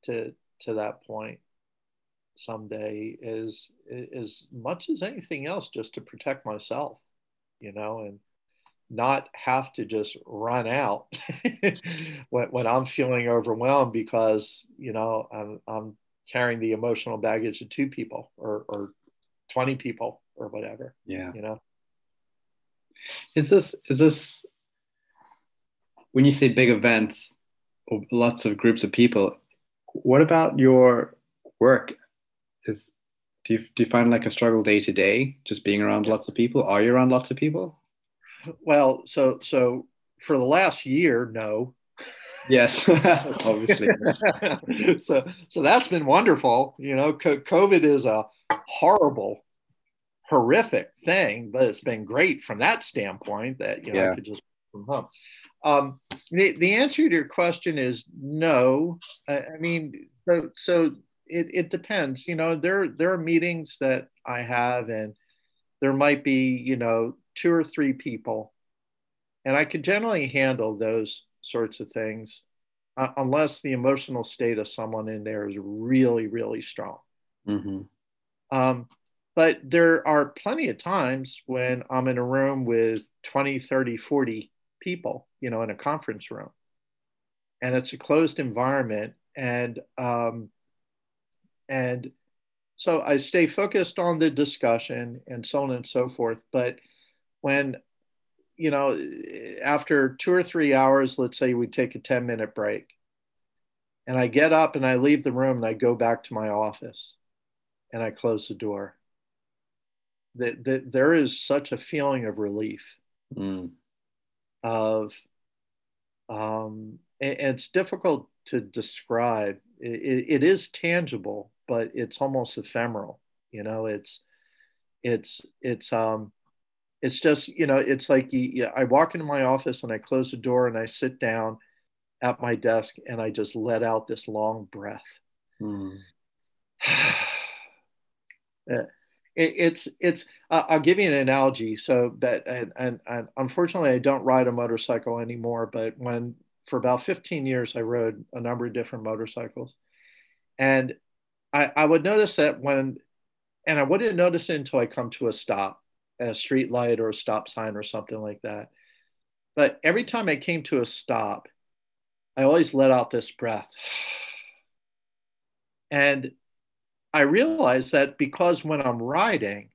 Speaker 2: to to that point someday is as much as anything else just to protect myself you know and not have to just run out when, when i'm feeling overwhelmed because you know I'm, I'm carrying the emotional baggage of two people or, or 20 people or whatever
Speaker 1: yeah.
Speaker 2: you know?
Speaker 1: Is this is this when you say big events or lots of groups of people what about your work? Is do you, do you find like a struggle day to day just being around lots of people? Are you around lots of people?
Speaker 2: Well so so for the last year no.
Speaker 1: Yes obviously.
Speaker 2: So so that's been wonderful you know covid is a horrible horrific thing but it's been great from that standpoint that you know yeah. i could just from home um, the, the answer to your question is no i, I mean so, so it, it depends. You know, there there are meetings that I have, and there might be you know two or three people, and I can generally handle those sorts of things, uh, unless the emotional state of someone in there is really really strong. Mm-hmm. Um, but there are plenty of times when I'm in a room with 20, 30, 40 people, you know, in a conference room, and it's a closed environment, and um, and so I stay focused on the discussion and so on and so forth. But when, you know, after two or three hours, let's say we take a 10 minute break, and I get up and I leave the room and I go back to my office and I close the door. That, that there is such a feeling of relief mm. Of um, and, it's difficult to describe it, it is tangible but it's almost ephemeral. You know, it's it's it's um it's just you know it's like you, I walk into my office and I close the door and I sit down at my desk and I just let out this long breath. Mm. it, it's it's uh, I'll give you an analogy. So that and, and, and unfortunately I don't ride a motorcycle anymore. But when for about 15 years I rode a number of different motorcycles, and I, I would notice that when, and I wouldn't notice it until I come to a stop, at a street light or a stop sign or something like that. But every time I came to a stop, I always let out this breath. And I realized that because when I'm riding,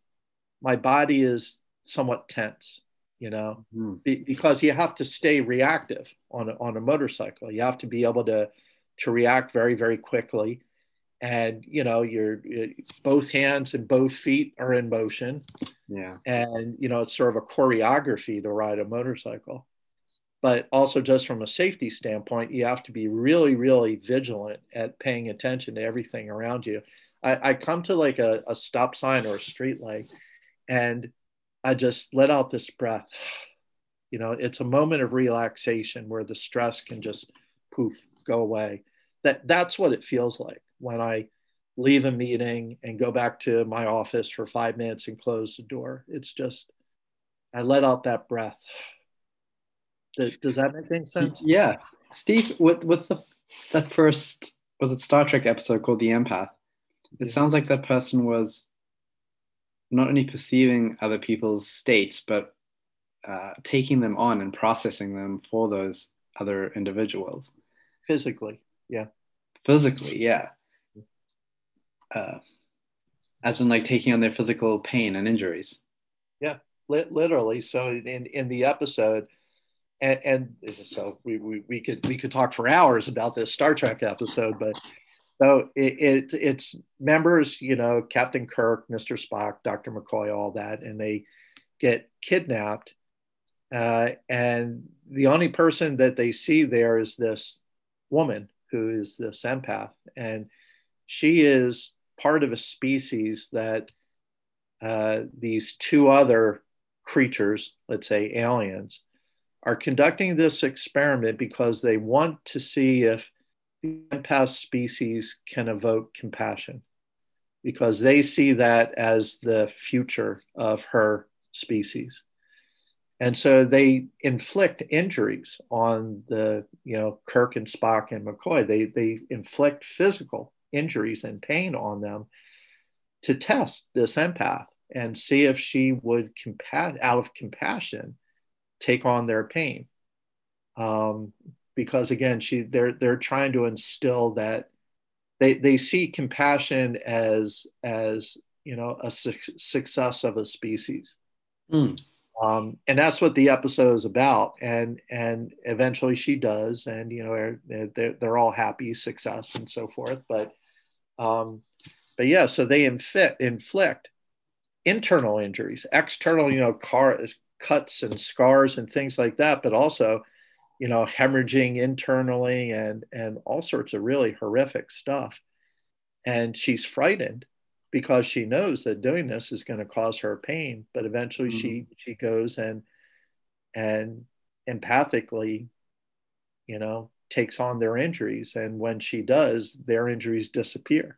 Speaker 2: my body is somewhat tense, you know, mm. be, because you have to stay reactive on a, on a motorcycle. You have to be able to, to react very, very quickly. And you know your both hands and both feet are in motion.
Speaker 1: Yeah.
Speaker 2: And you know it's sort of a choreography to ride a motorcycle. But also just from a safety standpoint you have to be really really vigilant at paying attention to everything around you i, I come to like a, a stop sign or a street light and i just let out this breath you know it's a moment of relaxation where the stress can just poof go away that that's what it feels like when I leave a meeting and go back to my office for five minutes and close the door. It's just, I let out that breath. Does that make any sense?
Speaker 1: Yeah. Steve, with, with the, that first, was it Star Trek episode called The Empath? It yeah. sounds like that person was not only perceiving other people's states, but uh, taking them on and processing them for those other individuals.
Speaker 2: Physically, yeah.
Speaker 1: Physically, yeah uh, as in like taking on their physical pain and injuries.
Speaker 2: Yeah, li- literally. So in in the episode, and, and so we, we we could we could talk for hours about this Star Trek episode, but so it, it, it's members, you know, Captain Kirk, Mr. Spock, Dr. McCoy, all that, and they get kidnapped. Uh, and the only person that they see there is this woman who is this empath, and she is part of a species that uh, these two other creatures, let's say aliens, are conducting this experiment because they want to see if the empath species can evoke compassion, because they see that as the future of her species. And so they inflict injuries on the, you know, Kirk and Spock and McCoy. They, they inflict physical injuries and pain on them to test this empath and see if she would, compa- out of compassion, take on their pain. Um, because again, she they're they're trying to instill that they they see compassion as as you know a su- success of a species. Mm. Um, and that's what the episode is about. And and eventually she does, and you know they're they're all happy, success, and so forth. But um, but yeah, so they inflict inflict internal injuries, external, you know, car cuts and scars and things like that, but also, you know, hemorrhaging internally and and all sorts of really horrific stuff. And she's frightened because she knows that doing this is going to cause her pain. But eventually, mm-hmm. she she goes and and empathically, you know, takes on their injuries. And when she does, their injuries disappear.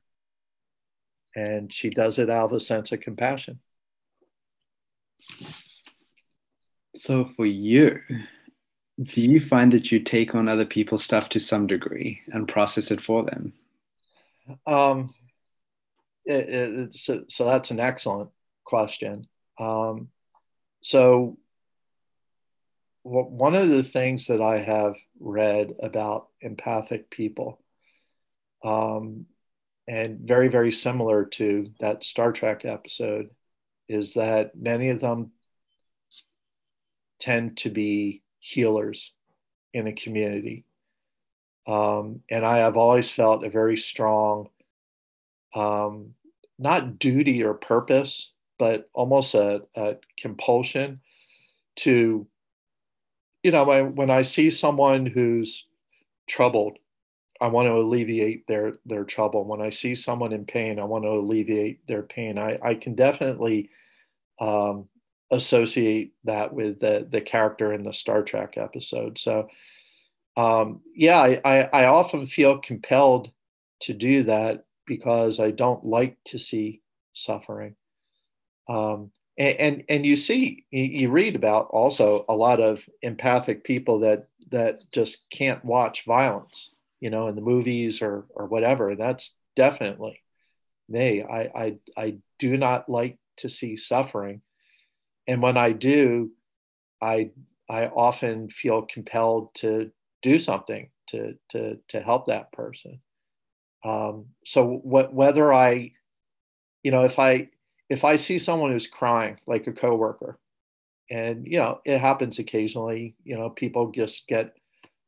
Speaker 2: And she does it out of a sense of compassion.
Speaker 1: So for you, do you find that you take on other people's stuff to some degree and process it for them?
Speaker 2: Um, it, it, so, so that's an excellent question. Um, so one of the things that I have read about empathic people, um, and very, very similar to that Star Trek episode, is that many of them tend to be healers in a community. Um, and I have always felt a very strong, um, not duty or purpose, but almost a, a compulsion to, you know, when, when I see someone who's troubled, I want to alleviate their their trouble. When I see someone in pain, I want to alleviate their pain. I, I can definitely um, associate that with the the character in the Star Trek episode. So um, yeah, I, I, I often feel compelled to do that because I don't like to see suffering. Um, and, and, and you see you read about also a lot of empathic people that that just can't watch violence, you know, in the movies or or whatever. That's definitely me. I I I do not like to see suffering and when I do, I I often feel compelled to do something to to to help that person. Um, so what, whether I, you know, if I if I see someone who's crying, like a coworker, and you know, it happens occasionally. You know, people just get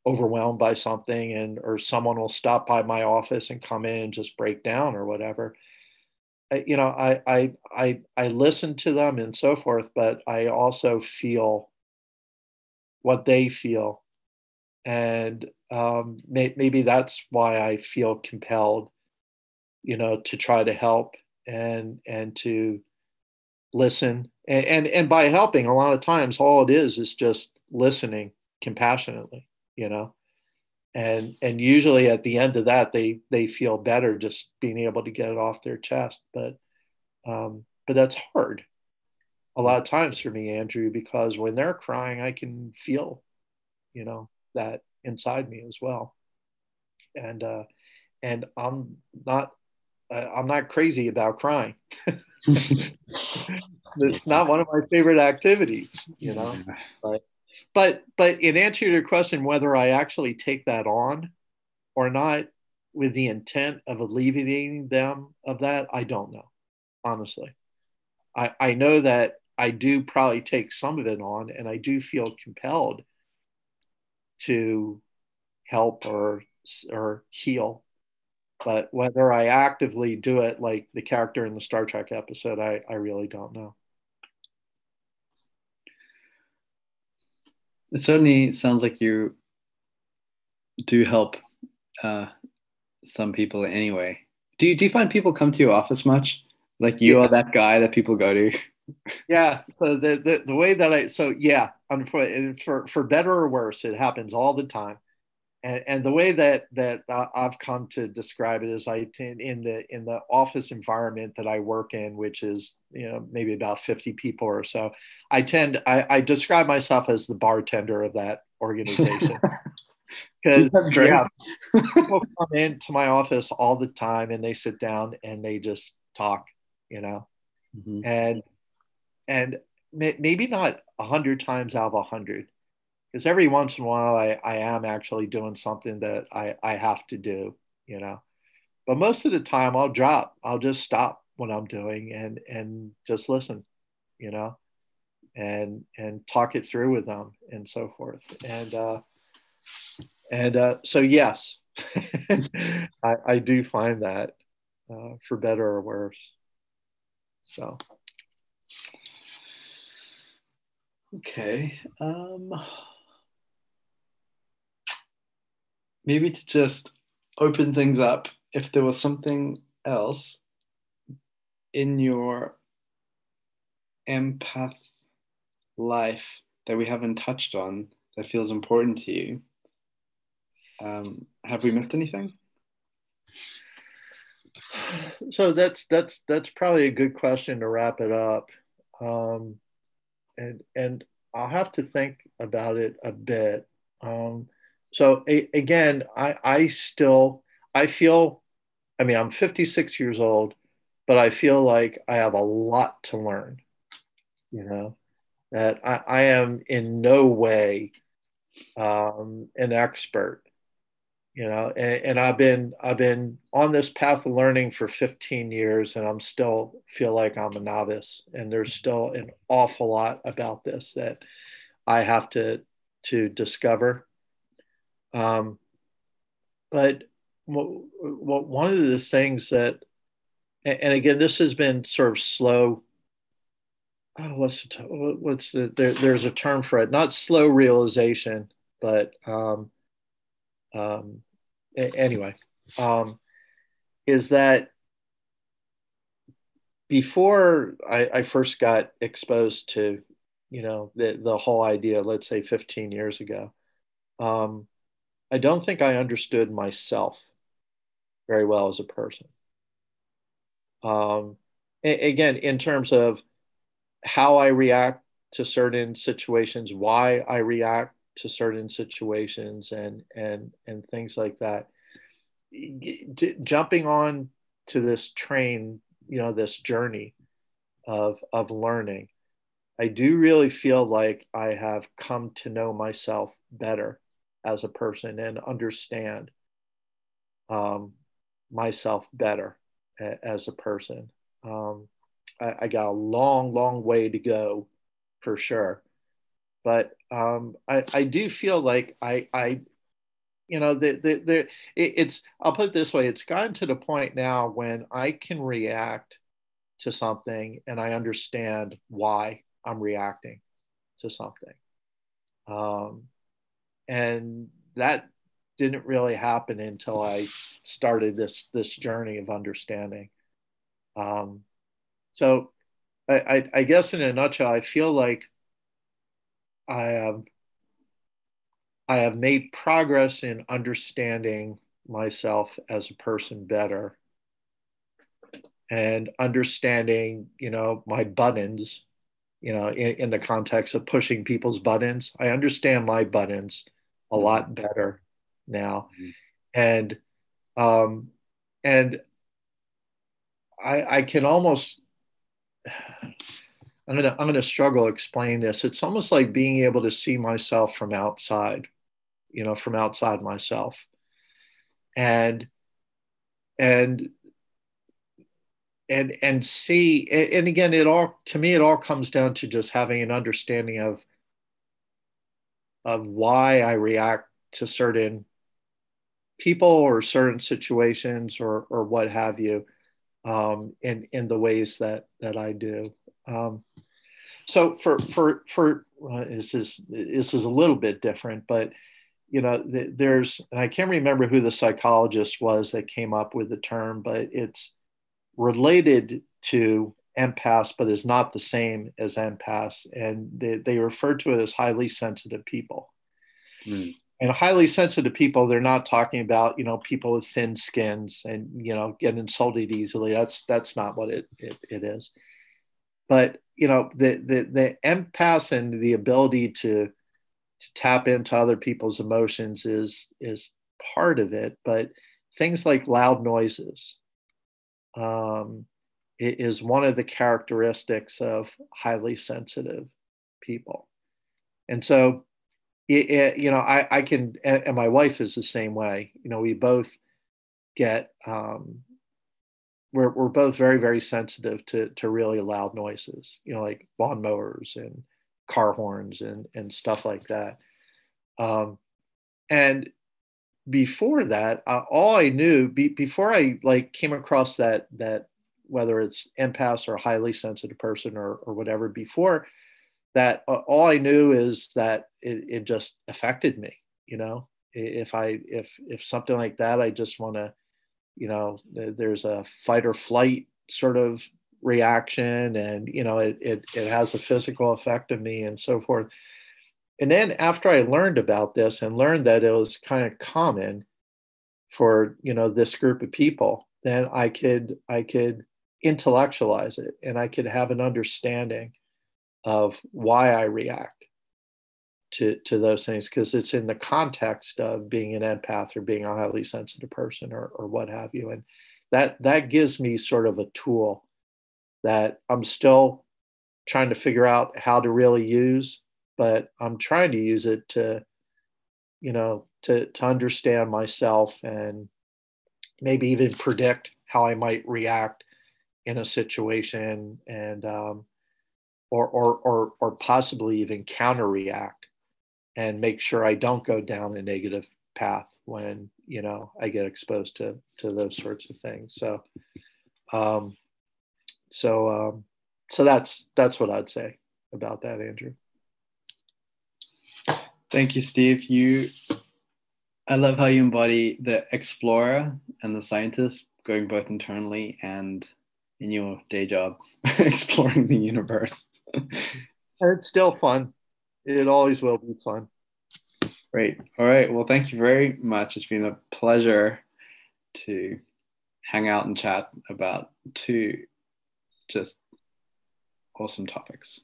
Speaker 2: overwhelmed by something, and or someone will stop by my office and come in and just break down or whatever you know, I, I, I, I listen to them and so forth, but I also feel what they feel. And um, may, maybe that's why I feel compelled, you know, to try to help and, and to listen. And, and, and by helping, a lot of times, all it is is just listening compassionately, you know and and usually at the end of that they they feel better just being able to get it off their chest but um, but that's hard. A lot of times for me andrew because when they're crying i can feel you know that inside me as well. And uh and i'm not uh, i'm not crazy about crying. It's not one of my favorite activities you know? But but but in answer to your question, whether I actually take that on or not with the intent of alleviating them of that, I don't know, honestly. I, I know that I do probably take some of it on and I do feel compelled to help or or heal. But whether I actively do it like the character in the Star Trek episode, I, I really don't know.
Speaker 1: It certainly sounds like you do help uh, some people anyway. Do you, do you find people come to your office much? Like you yeah. are that guy that people go to?
Speaker 2: yeah. So the, the, the way that I, so yeah, for for better or worse, it happens all the time. And, and the way that that I've come to describe it is I tend in the in the office environment that I work in, which is you know maybe about 50 people or so, I tend I, I describe myself as the bartender of that organization. Because yeah, people come into my office all the time and they sit down and they just talk, you know, mm-hmm. and and maybe not a hundred times out of a hundred, because every once in a while I, I am actually doing something that I, I have to do, you know. But most of the time I'll drop, I'll just stop what I'm doing and and just listen, you know, and and talk it through with them and so forth. And uh and uh so yes, I, I do find that uh, for better or worse. So
Speaker 1: Okay. Um, maybe to just open things up, if there was something else in your empath life that we haven't touched on that feels important to you, um, have we missed anything?
Speaker 2: So that's that's that's probably a good question to wrap it up. Um, and and I'll have to think about it a bit. Um, so a, again, I I still I feel, I mean, I'm 56 years old, but I feel like I have a lot to learn. You know, that I, I am in no way um, an expert you know and, and, i've been i've been on this path of learning for 15 years and i'm still feel like i'm a novice and there's still an awful lot about this that i have to to discover um, but what, what, one of the things that and again this has been sort of slow. Oh, what's the, what's the there, there's a term for it not slow realization but um, um, anyway, um, is that before I, I, first got exposed to, you know, the, the whole idea, let's say 15 years ago, um, I don't think I understood myself very well as a person. Um, again, in terms of how I react to certain situations, why I react to certain situations and and and things like that J- jumping on to this train you know this journey of of learning i do really feel like i have come to know myself better as a person and understand um, myself better a, as a person um, I, I got a long long way to go for sure but um, I, I do feel like I, I you know, the, the, the, it, it's, I'll put it this way, it's gotten to the point now when I can react to something and I understand why I'm reacting to something. Um, and that didn't really happen until I started this, this journey of understanding. Um, so I, I, I guess in a nutshell, I feel like I have I have made progress in understanding myself as a person better and understanding, you know, my buttons, you know, in, in the context of pushing people's buttons. I understand my buttons a mm-hmm. lot better now. Mm-hmm. And um and I I can almost I'm gonna I'm gonna struggle explain this. It's almost like being able to see myself from outside, you know, from outside myself, and and and and see. And again, it all to me it all comes down to just having an understanding of of why I react to certain people or certain situations or or what have you um, in in the ways that that I do. Um, so for for for uh, this is this is a little bit different, but you know th- there's I can't remember who the psychologist was that came up with the term, but it's related to empaths, but is not the same as empaths. And they, they refer to it as highly sensitive people. Mm. And highly sensitive people, they're not talking about, you know, people with thin skins and, you know, get insulted easily. That's that's not what it, it, it is. But, you know, the, the, the empath and the ability to, to tap into other people's emotions is, is part of it. But things like loud noises, um, is one of the characteristics of highly sensitive people. And so, it, it, you know, I, I can, and my wife is the same way. You know, we both get, um, we're, we're both very, very sensitive to, to really loud noises, you know, like lawnmowers and car horns and, and stuff like that. Um, and before that, uh, all I knew be, before I like came across that, that whether it's empaths or a highly sensitive person or, or whatever before that uh, all i knew is that it, it just affected me you know? If i if if something like that i just want to you know there's a fight or flight sort of reaction and you know it, it it has a physical effect of me and so forth. And then after i learned about this and learned that it was kind of common for you know this group of people then i could i could intellectualize it and I could have an understanding of why I react to, to those things because it's in the context of being an empath or being a highly sensitive person or, or what have you. And that that gives me sort of a tool that I'm still trying to figure out how to really use, but I'm trying to use it to, you know, to, to understand myself and maybe even predict how I might react in a situation and um, or, or or or possibly even counter react and make sure I don't go down a negative path when you know I get exposed to to those sorts of things. So um, so um, so that's that's what I'd say about that, Andrew.
Speaker 1: Thank you, Steve. You I love how you embody the explorer and the scientist going both internally and in your day job exploring the universe.
Speaker 2: it's still fun. It always will be fun.
Speaker 1: Great. All right. Well, thank you very much. It's been a pleasure to hang out and chat about two just awesome topics.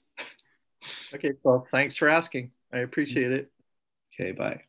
Speaker 2: Okay. Well, thanks for asking. I appreciate it.
Speaker 1: Okay. Bye.